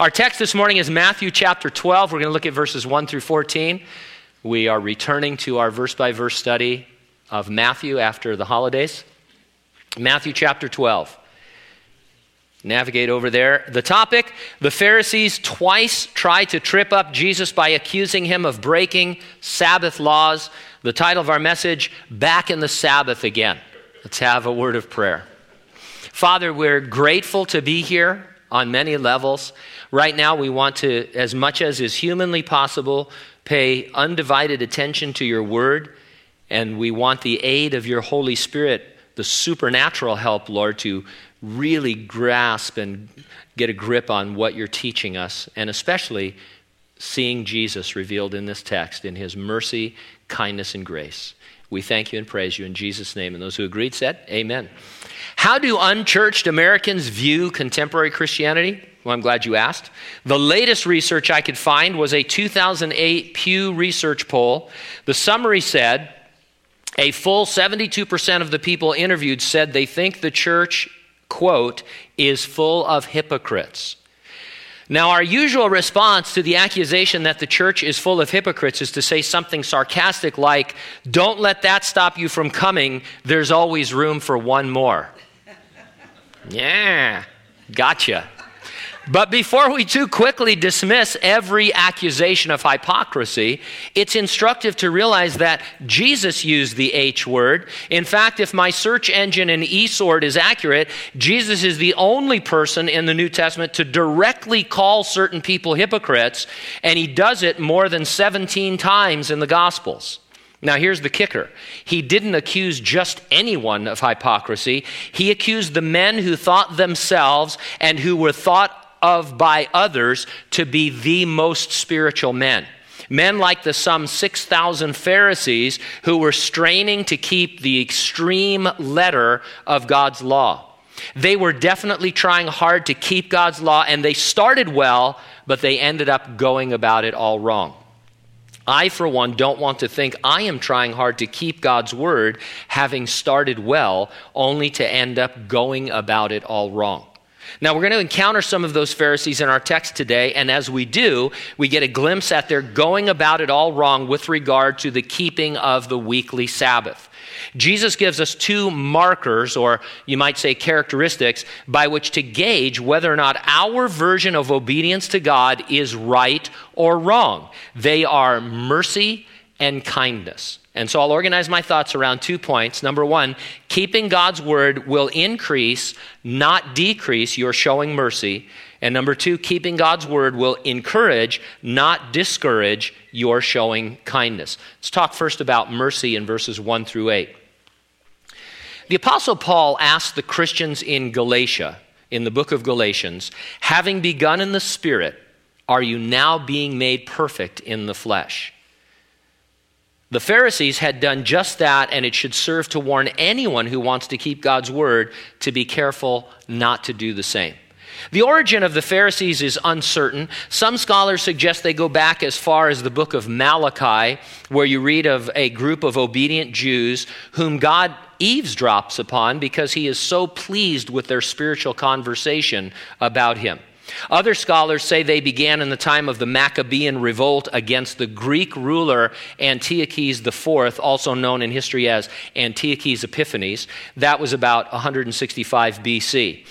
Our text this morning is Matthew chapter 12. We're going to look at verses 1 through 14. We are returning to our verse by verse study of Matthew after the holidays. Matthew chapter 12. Navigate over there. The topic the Pharisees twice tried to trip up Jesus by accusing him of breaking Sabbath laws. The title of our message Back in the Sabbath Again. Let's have a word of prayer. Father, we're grateful to be here on many levels. Right now, we want to, as much as is humanly possible, pay undivided attention to your word, and we want the aid of your Holy Spirit, the supernatural help, Lord, to really grasp and get a grip on what you're teaching us, and especially seeing Jesus revealed in this text in his mercy, kindness, and grace. We thank you and praise you in Jesus' name. And those who agreed said, Amen. How do unchurched Americans view contemporary Christianity? Well, I'm glad you asked. The latest research I could find was a 2008 Pew Research poll. The summary said a full 72% of the people interviewed said they think the church, quote, is full of hypocrites. Now, our usual response to the accusation that the church is full of hypocrites is to say something sarcastic like, Don't let that stop you from coming. There's always room for one more. yeah, gotcha. But before we too quickly dismiss every accusation of hypocrisy, it's instructive to realize that Jesus used the H word. In fact, if my search engine in eSword is accurate, Jesus is the only person in the New Testament to directly call certain people hypocrites, and he does it more than 17 times in the Gospels. Now, here's the kicker. He didn't accuse just anyone of hypocrisy. He accused the men who thought themselves and who were thought of by others to be the most spiritual men. Men like the some 6,000 Pharisees who were straining to keep the extreme letter of God's law. They were definitely trying hard to keep God's law, and they started well, but they ended up going about it all wrong. I, for one, don't want to think I am trying hard to keep God's word, having started well, only to end up going about it all wrong. Now, we're going to encounter some of those Pharisees in our text today, and as we do, we get a glimpse at their going about it all wrong with regard to the keeping of the weekly Sabbath. Jesus gives us two markers, or you might say characteristics, by which to gauge whether or not our version of obedience to God is right or wrong. They are mercy and kindness. And so I'll organize my thoughts around two points. Number one, keeping God's word will increase, not decrease, your showing mercy. And number two, keeping God's word will encourage, not discourage, your showing kindness. Let's talk first about mercy in verses 1 through 8. The Apostle Paul asked the Christians in Galatia, in the book of Galatians, having begun in the Spirit, are you now being made perfect in the flesh? The Pharisees had done just that, and it should serve to warn anyone who wants to keep God's word to be careful not to do the same. The origin of the Pharisees is uncertain. Some scholars suggest they go back as far as the book of Malachi, where you read of a group of obedient Jews whom God eavesdrops upon because he is so pleased with their spiritual conversation about him. Other scholars say they began in the time of the Maccabean revolt against the Greek ruler Antiochus IV, also known in history as Antiochus Epiphanes. That was about 165 BC.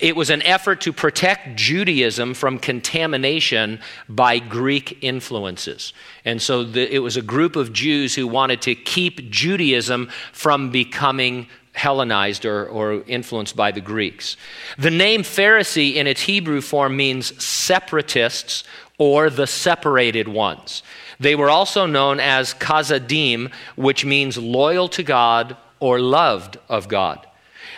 It was an effort to protect Judaism from contamination by Greek influences. And so the, it was a group of Jews who wanted to keep Judaism from becoming Hellenized or, or influenced by the Greeks. The name Pharisee in its Hebrew form means separatists or the separated ones. They were also known as Chasidim, which means loyal to God or loved of God.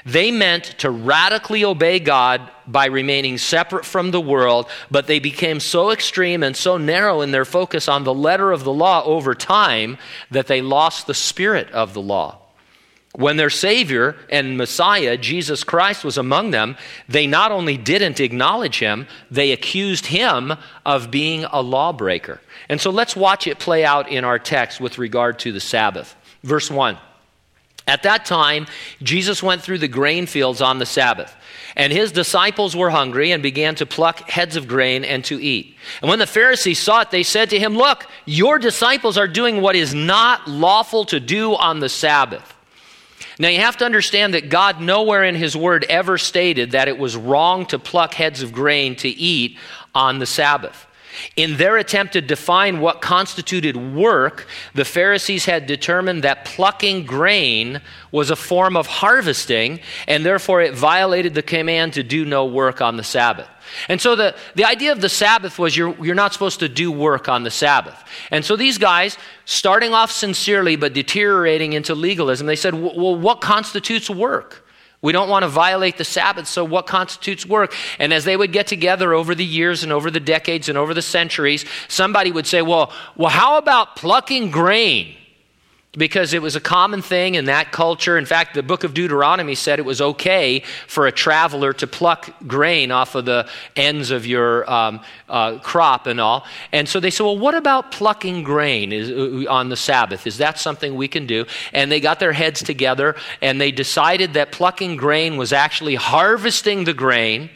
They meant to radically obey God by remaining separate from the world, but they became so extreme and so narrow in their focus on the letter of the law over time that they lost the spirit of the law. When their Savior and Messiah, Jesus Christ, was among them, they not only didn't acknowledge him, they accused him of being a lawbreaker. And so let's watch it play out in our text with regard to the Sabbath. Verse 1 At that time, Jesus went through the grain fields on the Sabbath. And his disciples were hungry and began to pluck heads of grain and to eat. And when the Pharisees saw it, they said to him, Look, your disciples are doing what is not lawful to do on the Sabbath. Now you have to understand that God nowhere in his word ever stated that it was wrong to pluck heads of grain to eat on the Sabbath. In their attempt to define what constituted work, the Pharisees had determined that plucking grain was a form of harvesting, and therefore it violated the command to do no work on the Sabbath. And so the, the idea of the Sabbath was you're, you're not supposed to do work on the Sabbath. And so these guys, starting off sincerely but deteriorating into legalism, they said, well, what constitutes work? We don't want to violate the Sabbath, so what constitutes work? And as they would get together over the years and over the decades and over the centuries, somebody would say, Well, well how about plucking grain? Because it was a common thing in that culture. In fact, the book of Deuteronomy said it was okay for a traveler to pluck grain off of the ends of your um, uh, crop and all. And so they said, well, what about plucking grain is, uh, on the Sabbath? Is that something we can do? And they got their heads together and they decided that plucking grain was actually harvesting the grain.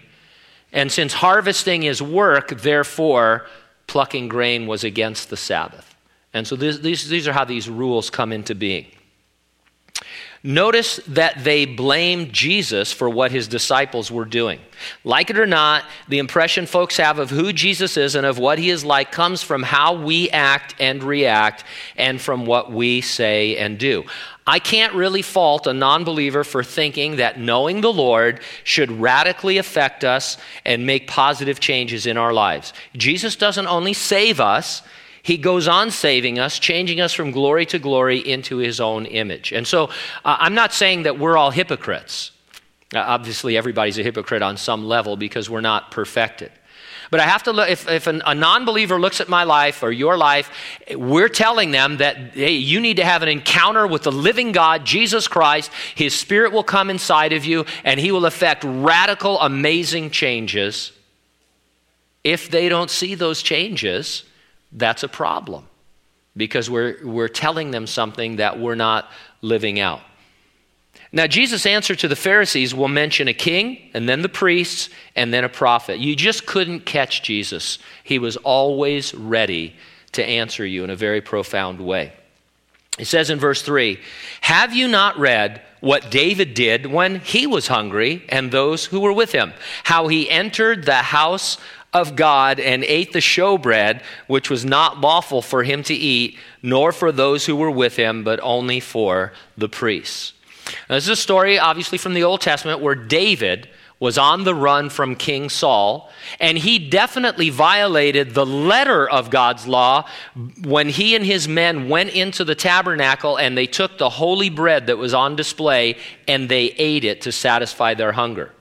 And since harvesting is work, therefore, plucking grain was against the Sabbath. And so this, these, these are how these rules come into being. Notice that they blame Jesus for what his disciples were doing. Like it or not, the impression folks have of who Jesus is and of what he is like comes from how we act and react and from what we say and do. I can't really fault a non believer for thinking that knowing the Lord should radically affect us and make positive changes in our lives. Jesus doesn't only save us, he goes on saving us, changing us from glory to glory into his own image. And so uh, I'm not saying that we're all hypocrites. Uh, obviously, everybody's a hypocrite on some level because we're not perfected. But I have to look, if, if an, a non believer looks at my life or your life, we're telling them that, hey, you need to have an encounter with the living God, Jesus Christ. His Spirit will come inside of you and He will effect radical, amazing changes. If they don't see those changes, that's a problem because we're, we're telling them something that we're not living out. Now, Jesus' answer to the Pharisees will mention a king, and then the priests, and then a prophet. You just couldn't catch Jesus. He was always ready to answer you in a very profound way. He says in verse 3 Have you not read what David did when he was hungry and those who were with him? How he entered the house of God and ate the showbread, which was not lawful for him to eat, nor for those who were with him, but only for the priests. Now, this is a story, obviously, from the Old Testament where David was on the run from King Saul, and he definitely violated the letter of God's law when he and his men went into the tabernacle and they took the holy bread that was on display and they ate it to satisfy their hunger.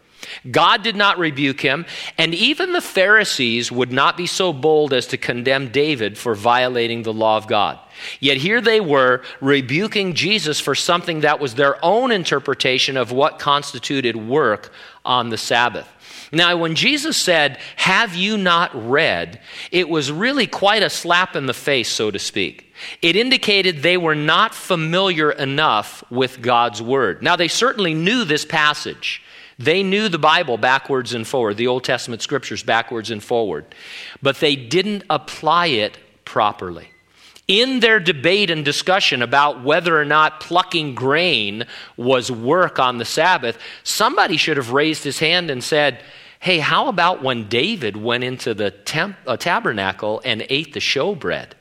God did not rebuke him, and even the Pharisees would not be so bold as to condemn David for violating the law of God. Yet here they were rebuking Jesus for something that was their own interpretation of what constituted work on the Sabbath. Now, when Jesus said, Have you not read? it was really quite a slap in the face, so to speak. It indicated they were not familiar enough with God's word. Now, they certainly knew this passage. They knew the Bible backwards and forward, the Old Testament scriptures backwards and forward, but they didn't apply it properly. In their debate and discussion about whether or not plucking grain was work on the Sabbath, somebody should have raised his hand and said, Hey, how about when David went into the temp- uh, tabernacle and ate the showbread,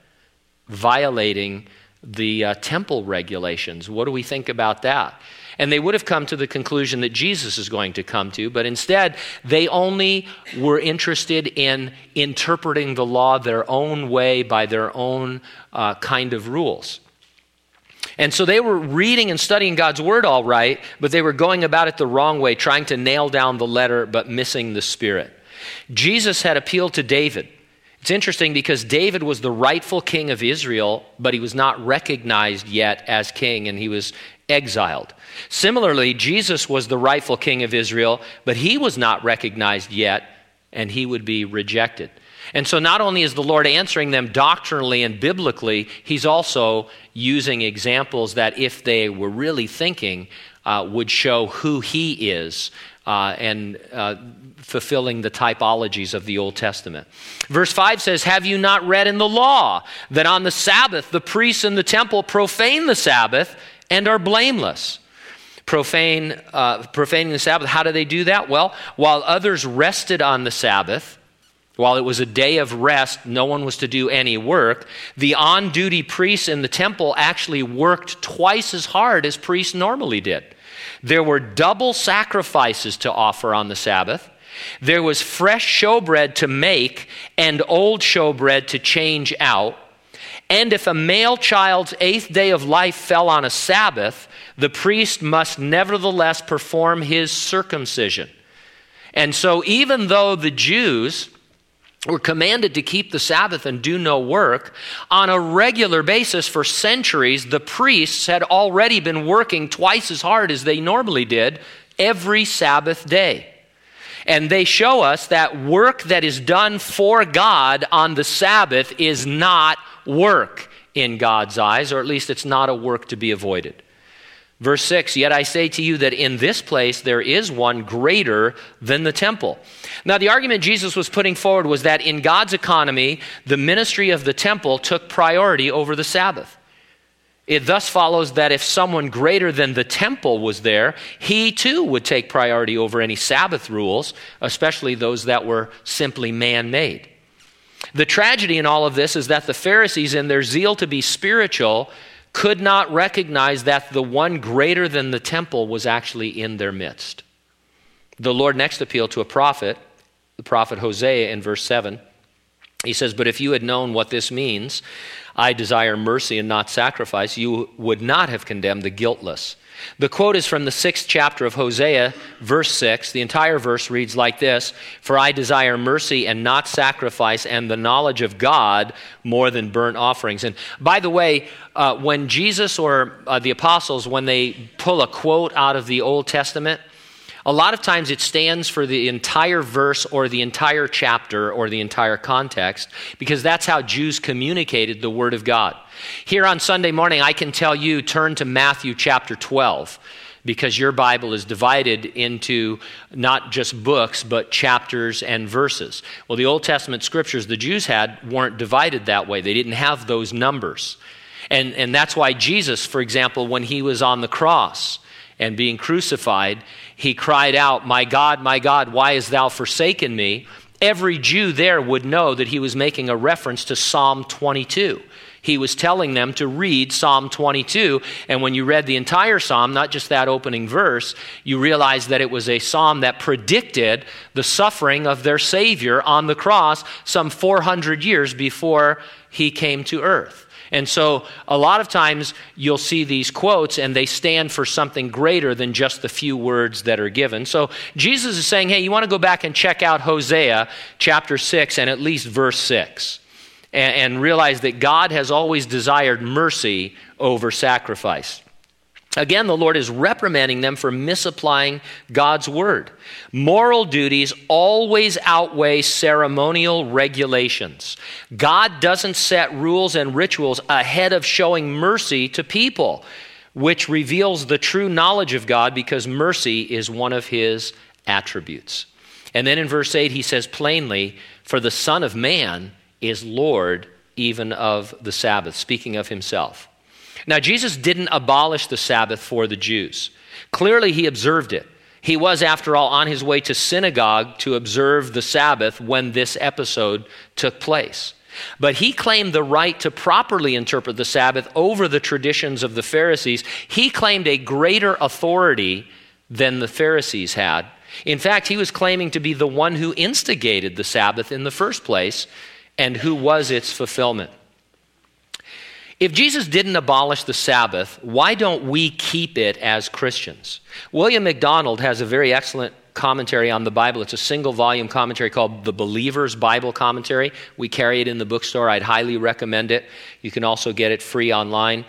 violating the uh, temple regulations? What do we think about that? And they would have come to the conclusion that Jesus is going to come to, but instead, they only were interested in interpreting the law their own way by their own uh, kind of rules. And so they were reading and studying God's word all right, but they were going about it the wrong way, trying to nail down the letter but missing the spirit. Jesus had appealed to David. It's interesting because David was the rightful king of Israel, but he was not recognized yet as king, and he was exiled. Similarly, Jesus was the rightful king of Israel, but he was not recognized yet and he would be rejected. And so, not only is the Lord answering them doctrinally and biblically, He's also using examples that, if they were really thinking, uh, would show who He is uh, and uh, fulfilling the typologies of the Old Testament. Verse 5 says, Have you not read in the law that on the Sabbath the priests in the temple profane the Sabbath and are blameless? Profane, uh, profaning the Sabbath, how do they do that? Well, while others rested on the Sabbath, while it was a day of rest, no one was to do any work. The on duty priests in the temple actually worked twice as hard as priests normally did. There were double sacrifices to offer on the Sabbath. There was fresh showbread to make and old showbread to change out. And if a male child's eighth day of life fell on a Sabbath, the priest must nevertheless perform his circumcision. And so, even though the Jews were commanded to keep the Sabbath and do no work, on a regular basis for centuries, the priests had already been working twice as hard as they normally did every Sabbath day. And they show us that work that is done for God on the Sabbath is not work in God's eyes, or at least it's not a work to be avoided. Verse 6 Yet I say to you that in this place there is one greater than the temple. Now, the argument Jesus was putting forward was that in God's economy, the ministry of the temple took priority over the Sabbath. It thus follows that if someone greater than the temple was there, he too would take priority over any Sabbath rules, especially those that were simply man made. The tragedy in all of this is that the Pharisees, in their zeal to be spiritual, could not recognize that the one greater than the temple was actually in their midst. The Lord next appealed to a prophet, the prophet Hosea, in verse 7. He says, But if you had known what this means, I desire mercy and not sacrifice, you would not have condemned the guiltless. The quote is from the sixth chapter of Hosea, verse 6. The entire verse reads like this For I desire mercy and not sacrifice, and the knowledge of God more than burnt offerings. And by the way, uh, when Jesus or uh, the apostles, when they pull a quote out of the Old Testament, a lot of times it stands for the entire verse or the entire chapter or the entire context because that's how Jews communicated the Word of God. Here on Sunday morning, I can tell you turn to Matthew chapter 12 because your Bible is divided into not just books, but chapters and verses. Well, the Old Testament scriptures the Jews had weren't divided that way, they didn't have those numbers. And, and that's why Jesus, for example, when he was on the cross, and being crucified, he cried out, My God, my God, why hast thou forsaken me? Every Jew there would know that he was making a reference to Psalm 22. He was telling them to read Psalm 22. And when you read the entire psalm, not just that opening verse, you realize that it was a psalm that predicted the suffering of their Savior on the cross some 400 years before he came to earth. And so a lot of times you'll see these quotes and they stand for something greater than just the few words that are given. So Jesus is saying, hey, you want to go back and check out Hosea chapter 6 and at least verse 6 and, and realize that God has always desired mercy over sacrifice. Again, the Lord is reprimanding them for misapplying God's word. Moral duties always outweigh ceremonial regulations. God doesn't set rules and rituals ahead of showing mercy to people, which reveals the true knowledge of God because mercy is one of his attributes. And then in verse 8, he says plainly, For the Son of Man is Lord even of the Sabbath, speaking of himself. Now, Jesus didn't abolish the Sabbath for the Jews. Clearly, he observed it. He was, after all, on his way to synagogue to observe the Sabbath when this episode took place. But he claimed the right to properly interpret the Sabbath over the traditions of the Pharisees. He claimed a greater authority than the Pharisees had. In fact, he was claiming to be the one who instigated the Sabbath in the first place and who was its fulfillment. If Jesus didn't abolish the Sabbath, why don't we keep it as Christians? William MacDonald has a very excellent commentary on the Bible. It's a single volume commentary called The Believer's Bible Commentary. We carry it in the bookstore. I'd highly recommend it. You can also get it free online.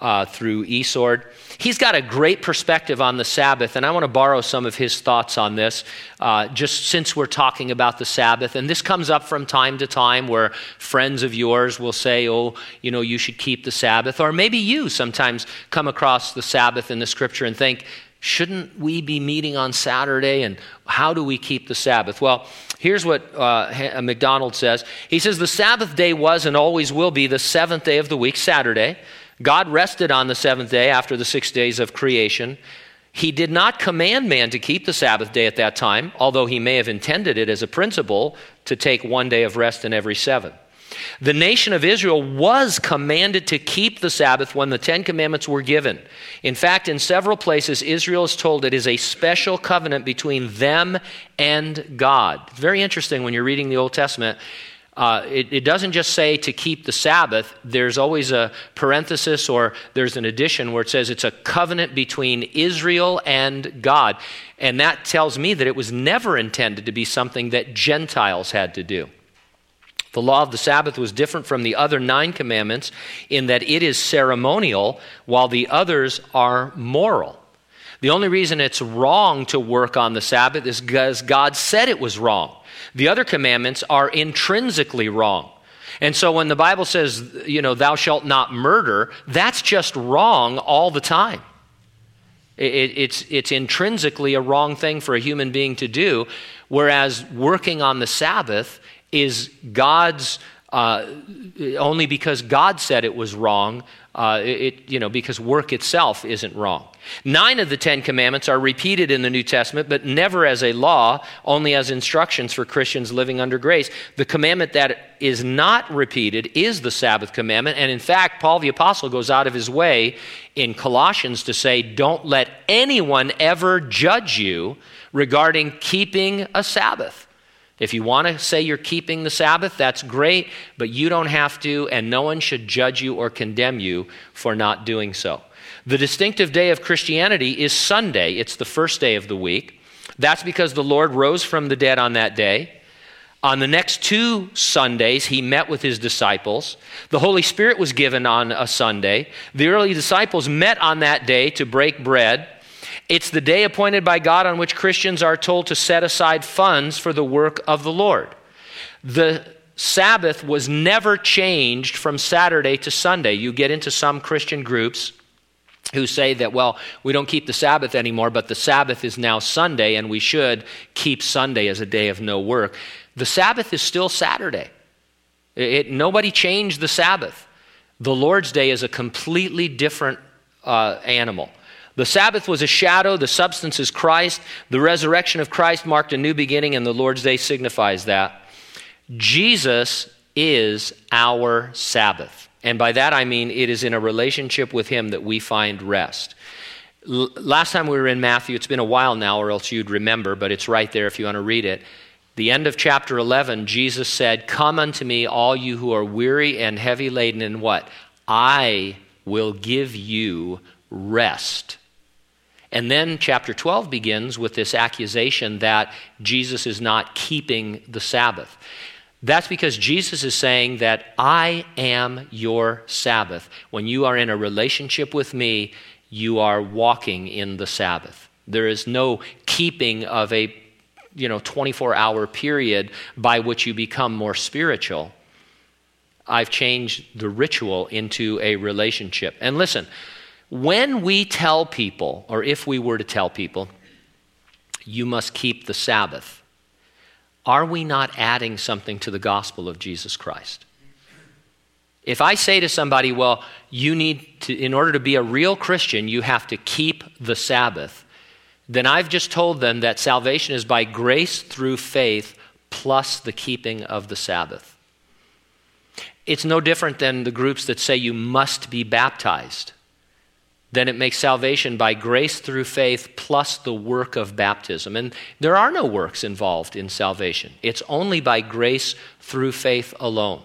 Uh, through eSword. He's got a great perspective on the Sabbath, and I want to borrow some of his thoughts on this, uh, just since we're talking about the Sabbath. And this comes up from time to time where friends of yours will say, Oh, you know, you should keep the Sabbath. Or maybe you sometimes come across the Sabbath in the scripture and think, Shouldn't we be meeting on Saturday? And how do we keep the Sabbath? Well, here's what uh, MacDonald says He says, The Sabbath day was and always will be the seventh day of the week, Saturday. God rested on the seventh day after the six days of creation. He did not command man to keep the Sabbath day at that time, although he may have intended it as a principle to take one day of rest in every seven. The nation of Israel was commanded to keep the Sabbath when the Ten Commandments were given. In fact, in several places, Israel is told it is a special covenant between them and God. It's very interesting when you're reading the Old Testament. Uh, it, it, doesn't just say to keep the Sabbath. There's always a parenthesis or there's an addition where it says it's a covenant between Israel and God. And that tells me that it was never intended to be something that Gentiles had to do. The law of the Sabbath was different from the other nine commandments in that it is ceremonial, while the others are moral. The only reason it's wrong to work on the Sabbath is because God said it was wrong. The other commandments are intrinsically wrong. And so when the Bible says, you know, thou shalt not murder, that's just wrong all the time. It, it's, it's intrinsically a wrong thing for a human being to do, whereas working on the Sabbath is God's, uh, only because God said it was wrong, uh, it, you know, because work itself isn't wrong. Nine of the Ten Commandments are repeated in the New Testament, but never as a law, only as instructions for Christians living under grace. The commandment that is not repeated is the Sabbath commandment. And in fact, Paul the Apostle goes out of his way in Colossians to say, Don't let anyone ever judge you regarding keeping a Sabbath. If you want to say you're keeping the Sabbath, that's great, but you don't have to, and no one should judge you or condemn you for not doing so. The distinctive day of Christianity is Sunday, it's the first day of the week. That's because the Lord rose from the dead on that day. On the next two Sundays, he met with his disciples. The Holy Spirit was given on a Sunday. The early disciples met on that day to break bread. It's the day appointed by God on which Christians are told to set aside funds for the work of the Lord. The Sabbath was never changed from Saturday to Sunday. You get into some Christian groups who say that, well, we don't keep the Sabbath anymore, but the Sabbath is now Sunday, and we should keep Sunday as a day of no work. The Sabbath is still Saturday. It, nobody changed the Sabbath. The Lord's Day is a completely different uh, animal. The Sabbath was a shadow, the substance is Christ. The resurrection of Christ marked a new beginning, and the Lord's Day signifies that. Jesus is our Sabbath. And by that I mean it is in a relationship with Him that we find rest. L- last time we were in Matthew, it's been a while now, or else you'd remember, but it's right there if you want to read it. The end of chapter 11, Jesus said, Come unto me, all you who are weary and heavy laden, and what? I will give you rest. And then chapter 12 begins with this accusation that Jesus is not keeping the Sabbath. That's because Jesus is saying that I am your Sabbath. When you are in a relationship with me, you are walking in the Sabbath. There is no keeping of a you know 24 hour period by which you become more spiritual. I've changed the ritual into a relationship. And listen, when we tell people, or if we were to tell people, you must keep the Sabbath, are we not adding something to the gospel of Jesus Christ? If I say to somebody, well, you need to, in order to be a real Christian, you have to keep the Sabbath, then I've just told them that salvation is by grace through faith plus the keeping of the Sabbath. It's no different than the groups that say you must be baptized then it makes salvation by grace through faith plus the work of baptism. And there are no works involved in salvation, it's only by grace through faith alone.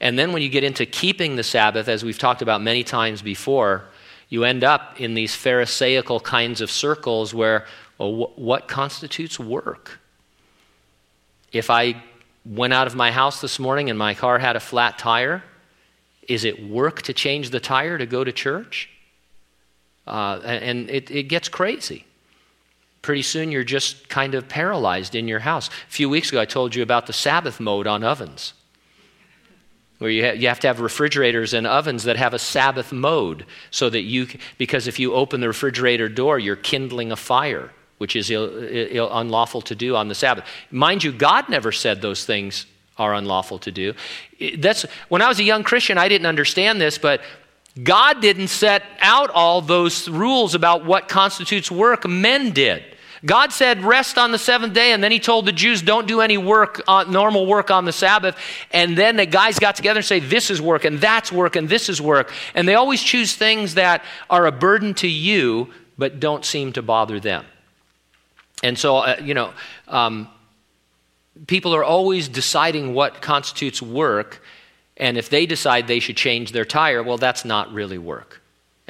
And then when you get into keeping the Sabbath, as we've talked about many times before, you end up in these Pharisaical kinds of circles where, well, what constitutes work? If I went out of my house this morning and my car had a flat tire, Is it work to change the tire to go to church? Uh, and it, it gets crazy. Pretty soon you're just kind of paralyzed in your house. A few weeks ago, I told you about the Sabbath mode on ovens, where you, ha- you have to have refrigerators and ovens that have a Sabbath mode so that you, because if you open the refrigerator door, you're kindling a fire, which is Ill, Ill, unlawful to do on the Sabbath. Mind you, God never said those things are unlawful to do. That's, when I was a young Christian, I didn't understand this, but God didn't set out all those rules about what constitutes work, men did. God said, rest on the seventh day, and then he told the Jews, don't do any work, uh, normal work on the Sabbath. And then the guys got together and say, this is work, and that's work, and this is work. And they always choose things that are a burden to you, but don't seem to bother them. And so, uh, you know, um, people are always deciding what constitutes work, and if they decide they should change their tire, well, that's not really work.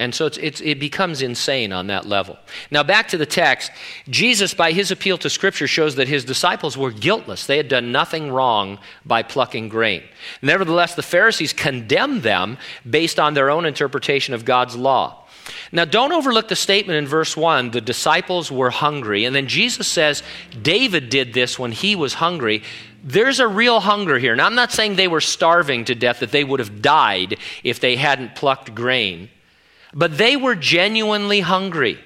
And so it's, it's, it becomes insane on that level. Now, back to the text. Jesus, by his appeal to Scripture, shows that his disciples were guiltless. They had done nothing wrong by plucking grain. Nevertheless, the Pharisees condemned them based on their own interpretation of God's law. Now, don't overlook the statement in verse 1 the disciples were hungry. And then Jesus says, David did this when he was hungry. There's a real hunger here. Now, I'm not saying they were starving to death, that they would have died if they hadn't plucked grain. But they were genuinely hungry.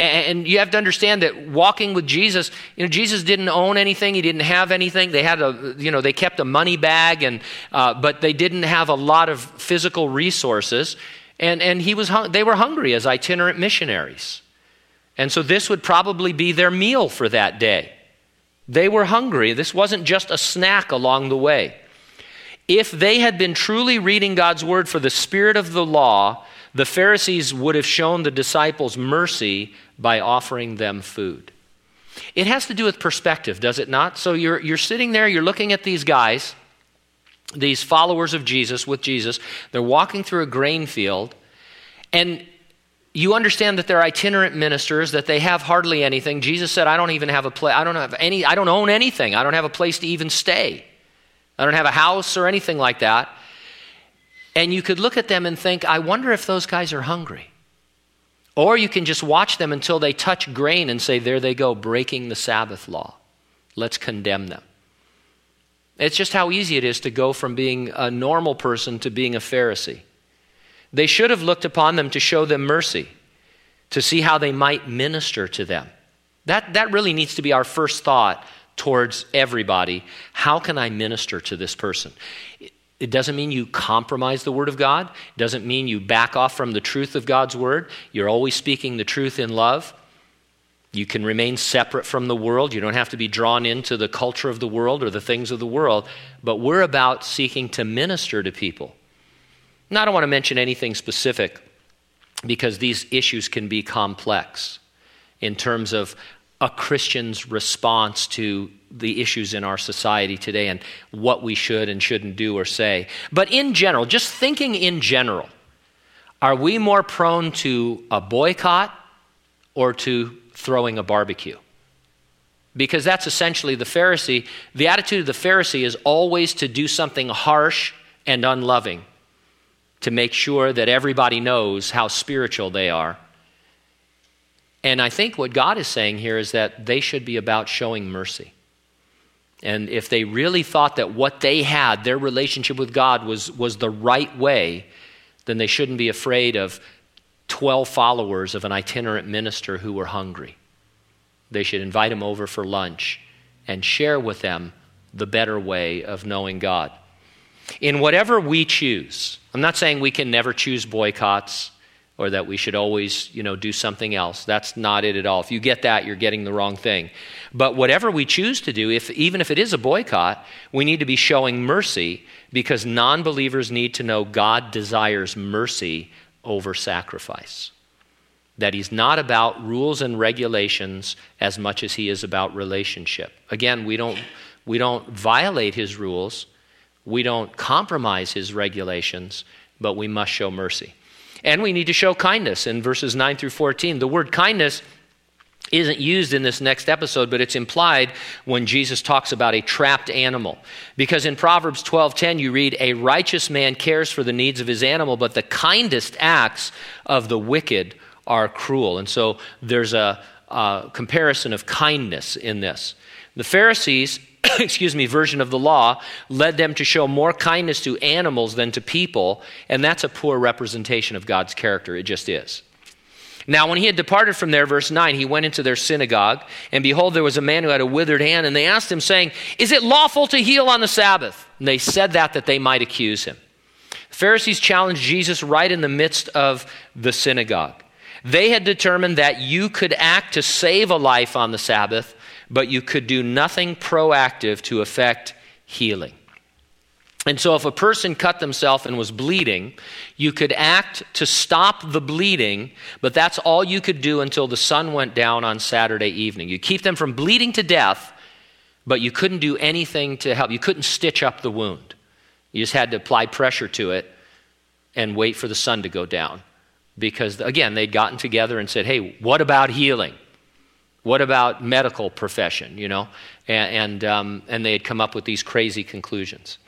And you have to understand that walking with Jesus, you know, Jesus didn't own anything. He didn't have anything. They had a, you know, they kept a money bag, and uh, but they didn't have a lot of physical resources. And and he was, hung- they were hungry as itinerant missionaries, and so this would probably be their meal for that day. They were hungry. This wasn't just a snack along the way. If they had been truly reading God's word for the spirit of the law, the Pharisees would have shown the disciples mercy by offering them food. It has to do with perspective, does it not? So you're, you're sitting there, you're looking at these guys, these followers of Jesus with Jesus. They're walking through a grain field, and you understand that they're itinerant ministers, that they have hardly anything. Jesus said, I don't even have a place, I don't have any, I don't own anything. I don't have a place to even stay. I don't have a house or anything like that. And you could look at them and think, I wonder if those guys are hungry. Or you can just watch them until they touch grain and say, There they go, breaking the Sabbath law. Let's condemn them. It's just how easy it is to go from being a normal person to being a Pharisee. They should have looked upon them to show them mercy, to see how they might minister to them. That, that really needs to be our first thought towards everybody. How can I minister to this person? It doesn't mean you compromise the Word of God. It doesn't mean you back off from the truth of God's Word. You're always speaking the truth in love. You can remain separate from the world. You don't have to be drawn into the culture of the world or the things of the world. But we're about seeking to minister to people. Now, I don't want to mention anything specific because these issues can be complex in terms of a Christian's response to the issues in our society today and what we should and shouldn't do or say. But in general, just thinking in general, are we more prone to a boycott or to throwing a barbecue? Because that's essentially the Pharisee. The attitude of the Pharisee is always to do something harsh and unloving to make sure that everybody knows how spiritual they are and I think what God is saying here is that they should be about showing mercy. And if they really thought that what they had, their relationship with God, was, was the right way, then they shouldn't be afraid of 12 followers of an itinerant minister who were hungry. They should invite them over for lunch and share with them the better way of knowing God. In whatever we choose, I'm not saying we can never choose boycotts or that we should always, you know, do something else. That's not it at all. If you get that, you're getting the wrong thing. But whatever we choose to do, if even if it is a boycott, we need to be showing mercy because non-believers need to know God desires mercy over sacrifice. That he's not about rules and regulations as much as he is about relationship. Again, we don't we don't violate his rules. We don't compromise his regulations, but we must show mercy. And we need to show kindness in verses 9 through 14. The word kindness isn't used in this next episode but it's implied when jesus talks about a trapped animal. Because in proverbs 12.10 you read a righteous man cares for the needs of his animal but the kindest acts of the wicked are cruel. And so there's a, a comparison of kindness in this. The pharisees excuse me version of the law led them to show more kindness to animals than to people and that's a poor representation of god's character. It just is now, when he had departed from there, verse 9, he went into their synagogue, and behold, there was a man who had a withered hand, and they asked him, saying, Is it lawful to heal on the Sabbath? And they said that that they might accuse him. The Pharisees challenged Jesus right in the midst of the synagogue. They had determined that you could act to save a life on the Sabbath, but you could do nothing proactive to effect healing. And so, if a person cut themselves and was bleeding, you could act to stop the bleeding, but that's all you could do until the sun went down on Saturday evening. You keep them from bleeding to death, but you couldn't do anything to help. You couldn't stitch up the wound. You just had to apply pressure to it and wait for the sun to go down. Because, again, they'd gotten together and said, hey, what about healing? What about medical profession, you know? And, and, um, and they had come up with these crazy conclusions.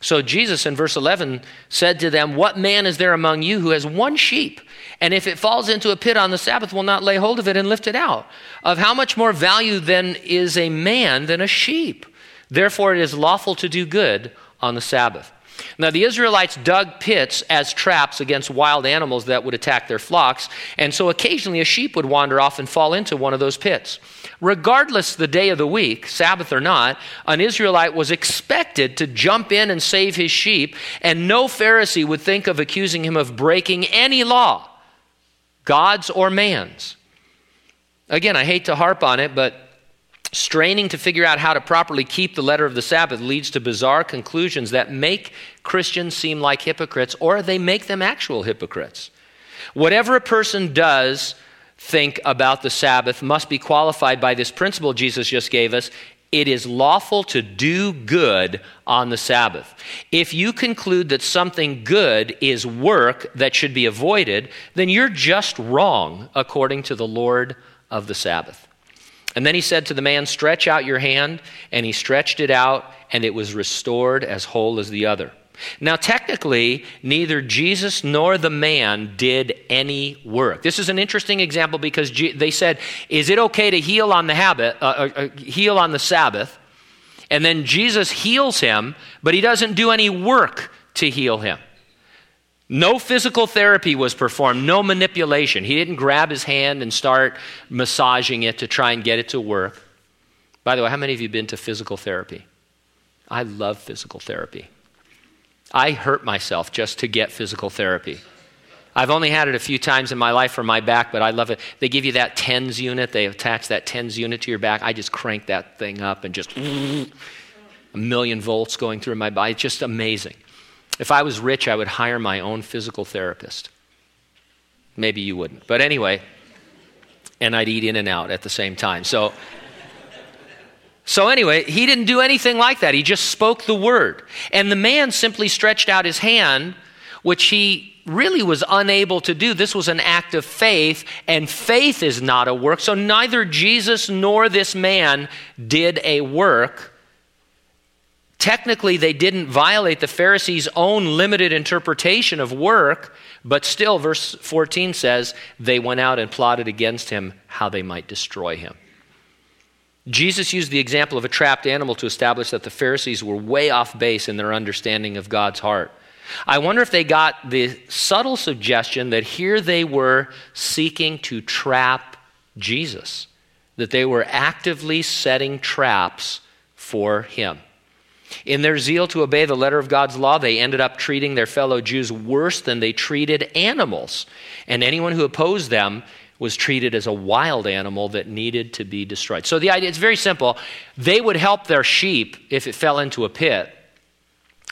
So Jesus in verse 11 said to them, What man is there among you who has one sheep? And if it falls into a pit on the Sabbath, will not lay hold of it and lift it out? Of how much more value then is a man than a sheep? Therefore, it is lawful to do good on the Sabbath. Now, the Israelites dug pits as traps against wild animals that would attack their flocks, and so occasionally a sheep would wander off and fall into one of those pits. Regardless the day of the week, Sabbath or not, an Israelite was expected to jump in and save his sheep, and no Pharisee would think of accusing him of breaking any law, God's or man's. Again, I hate to harp on it, but straining to figure out how to properly keep the letter of the Sabbath leads to bizarre conclusions that make Christians seem like hypocrites or they make them actual hypocrites. Whatever a person does think about the Sabbath must be qualified by this principle Jesus just gave us. It is lawful to do good on the Sabbath. If you conclude that something good is work that should be avoided, then you're just wrong according to the Lord of the Sabbath. And then he said to the man, Stretch out your hand. And he stretched it out, and it was restored as whole as the other. Now, technically, neither Jesus nor the man did any work. This is an interesting example because they said, "Is it okay to heal on the habit, uh, uh, uh, heal on the Sabbath?" And then Jesus heals him, but he doesn't do any work to heal him. No physical therapy was performed, no manipulation. He didn't grab his hand and start massaging it to try and get it to work. By the way, how many of you been to physical therapy? I love physical therapy. I hurt myself just to get physical therapy. I've only had it a few times in my life for my back, but I love it. They give you that TENS unit, they attach that TENS unit to your back. I just crank that thing up and just a million volts going through my body. It's just amazing. If I was rich, I would hire my own physical therapist. Maybe you wouldn't. But anyway, and I'd eat In-N-Out at the same time. So, so anyway, he didn't do anything like that. He just spoke the word. And the man simply stretched out his hand, which he really was unable to do. This was an act of faith, and faith is not a work. So neither Jesus nor this man did a work. Technically, they didn't violate the Pharisees' own limited interpretation of work, but still, verse 14 says, they went out and plotted against him how they might destroy him. Jesus used the example of a trapped animal to establish that the Pharisees were way off base in their understanding of God's heart. I wonder if they got the subtle suggestion that here they were seeking to trap Jesus, that they were actively setting traps for him. In their zeal to obey the letter of God's law, they ended up treating their fellow Jews worse than they treated animals. And anyone who opposed them was treated as a wild animal that needed to be destroyed. So the idea it's very simple. They would help their sheep if it fell into a pit,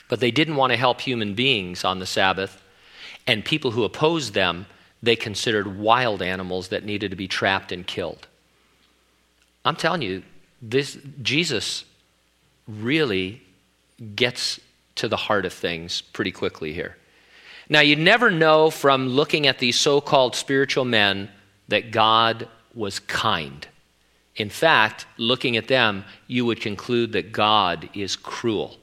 but they didn't want to help human beings on the Sabbath. And people who opposed them, they considered wild animals that needed to be trapped and killed. I'm telling you, this Jesus really gets to the heart of things pretty quickly here. Now, you never know from looking at these so called spiritual men that God was kind. In fact, looking at them, you would conclude that God is cruel.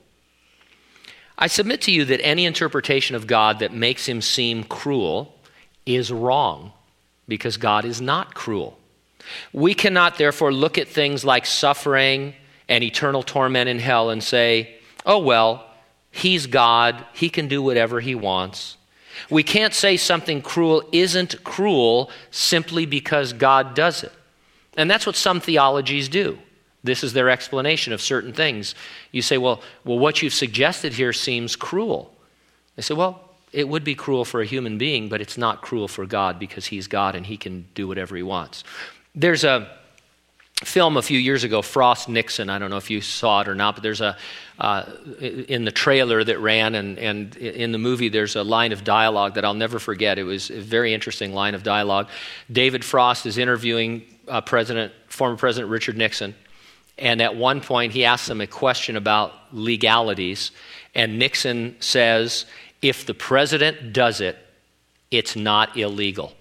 I submit to you that any interpretation of God that makes him seem cruel is wrong because God is not cruel. We cannot, therefore, look at things like suffering and eternal torment in hell and say, oh, well, he's God, he can do whatever he wants. We can't say something cruel isn't cruel simply because God does it. And that's what some theologies do. This is their explanation of certain things. You say, well, well, what you've suggested here seems cruel. They say, well, it would be cruel for a human being, but it's not cruel for God because He's God and He can do whatever He wants. There's a film a few years ago, Frost Nixon. I don't know if you saw it or not, but there's a uh, in the trailer that ran and, and in the movie there's a line of dialogue that I'll never forget. It was a very interesting line of dialogue. David Frost is interviewing uh, President, former President Richard Nixon, and at one point he asks him a question about legalities, and Nixon says, "If the president does it, it's not illegal."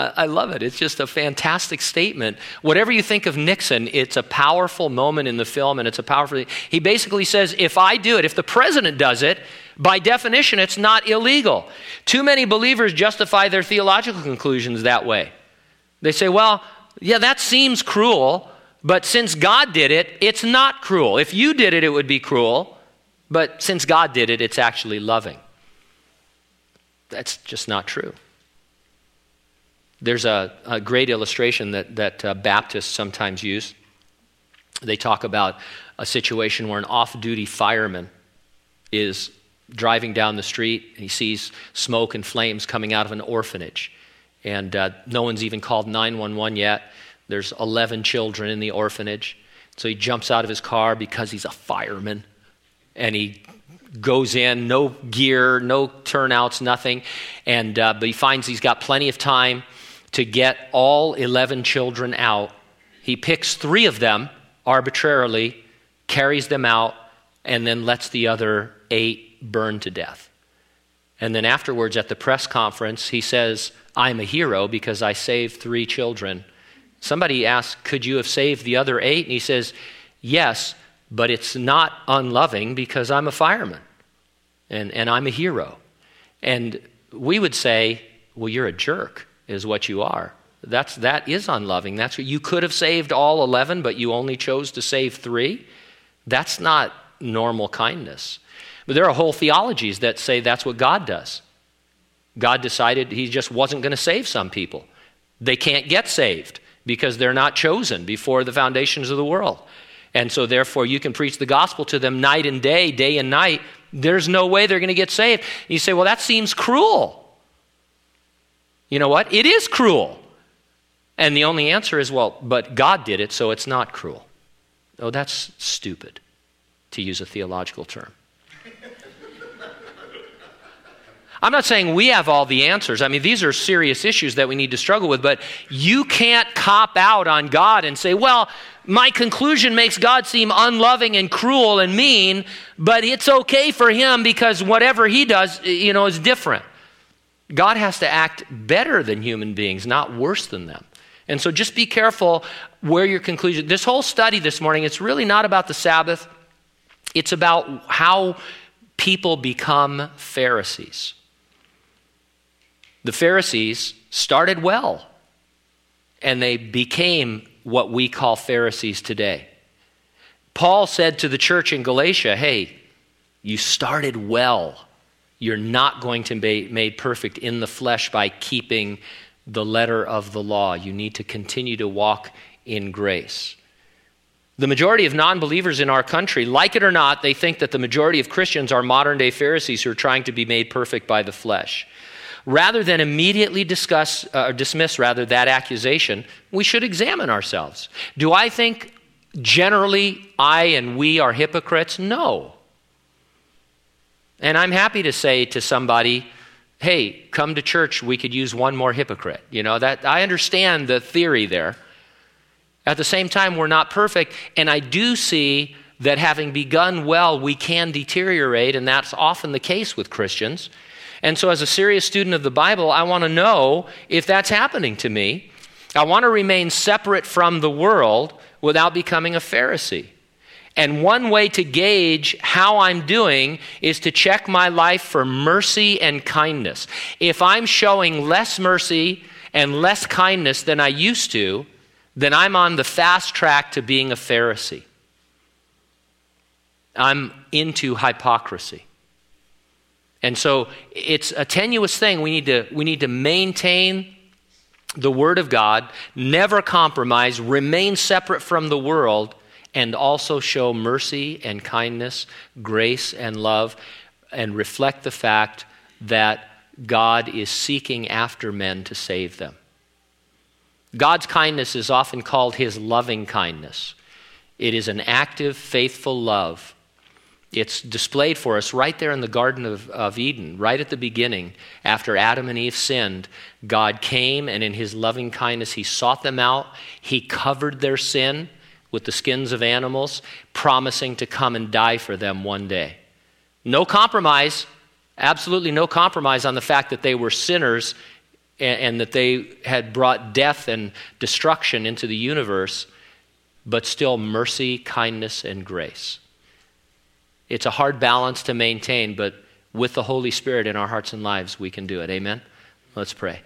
I love it. It's just a fantastic statement. Whatever you think of Nixon, it's a powerful moment in the film, and it's a powerful. He basically says, if I do it, if the president does it, by definition, it's not illegal. Too many believers justify their theological conclusions that way. They say, well, yeah, that seems cruel, but since God did it, it's not cruel. If you did it, it would be cruel, but since God did it, it's actually loving. That's just not true. There's a, a great illustration that, that uh, Baptists sometimes use. They talk about a situation where an off duty fireman is driving down the street and he sees smoke and flames coming out of an orphanage. And uh, no one's even called 911 yet. There's 11 children in the orphanage. So he jumps out of his car because he's a fireman and he goes in, no gear, no turnouts, nothing. And uh, but he finds he's got plenty of time to get all 11 children out. He picks three of them arbitrarily, carries them out, and then lets the other eight burn to death. And then afterwards, at the press conference, he says, I'm a hero because I saved three children. Somebody asked, Could you have saved the other eight? And he says, Yes, but it's not unloving because I'm a fireman and, and I'm a hero. And we would say, Well, you're a jerk is what you are. That's, that is unloving. That's what you could have saved all 11, but you only chose to save three. That's not normal kindness. But there are whole theologies that say that's what God does. God decided he just wasn't going to save some people. They can't get saved because they're not chosen before the foundations of the world. And so, therefore, you can preach the gospel to them night and day, day and night. There's no way they're going to get saved. You say, well, that seems cruel. You know what? It is cruel. And the only answer is, well, but God did it, so it's not cruel. Oh, that's stupid, to use a theological term. I'm not saying we have all the answers. I mean, these are serious issues that we need to struggle with, but you can't cop out on God and say, well, my conclusion makes God seem unloving and cruel and mean, but it's okay for him because whatever he does, you know, is different. God has to act better than human beings, not worse than them. And so just be careful where your conclusion. This whole study this morning, it's really not about the Sabbath. It's about how people become Pharisees. The Pharisees started well, and they became what we call Pharisees today. Paul said to the church in Galatia, Hey, you started well you're not going to be made perfect in the flesh by keeping the letter of the law. You need to continue to walk in grace. The majority of non believers in our country, like it or not, they think that the majority of Christians are modern day Pharisees who are trying to be made perfect by the flesh. Rather than immediately discuss uh, or dismiss rather that accusation, we should examine ourselves. Do I think generally I and we are hypocrites? No. And I'm happy to say to somebody, hey, come to church, we could use one more hypocrite. You know, that I understand the theory there. At the same time, we're not perfect, and I do see that having begun well, we can deteriorate, and that's often the case with Christians. And so, as a serious student of the Bible, I want to know if that's happening to me. I want to remain separate from the world without becoming a Pharisee. And one way to gauge how I'm doing is to check my life for mercy and kindness. If I'm showing less mercy and less kindness than I used to, then I'm on the fast track to being a Pharisee. I'm into hypocrisy. And so it's a tenuous thing. We need to, we need to maintain the Word of God, never compromise, remain separate from the world, and also show mercy and kindness, grace and love, and reflect the fact that God is seeking after men to save them. God's kindness is often called his loving kindness. It is an active, faithful love. It's displayed for us right there in the Garden of, of, Eden, right at the beginning. After Adam and Eve sinned, God came and in his loving kindness, he sought them out. He covered their sin with the skins of animals, promising to come and die for them one day. No compromise, absolutely no compromise on the fact that they were sinners and, and that they had brought death and destruction into the universe, but still mercy, kindness, and grace. It's a hard balance to maintain, but with the Holy Spirit in our hearts and lives, we can do it. Amen? Let's pray.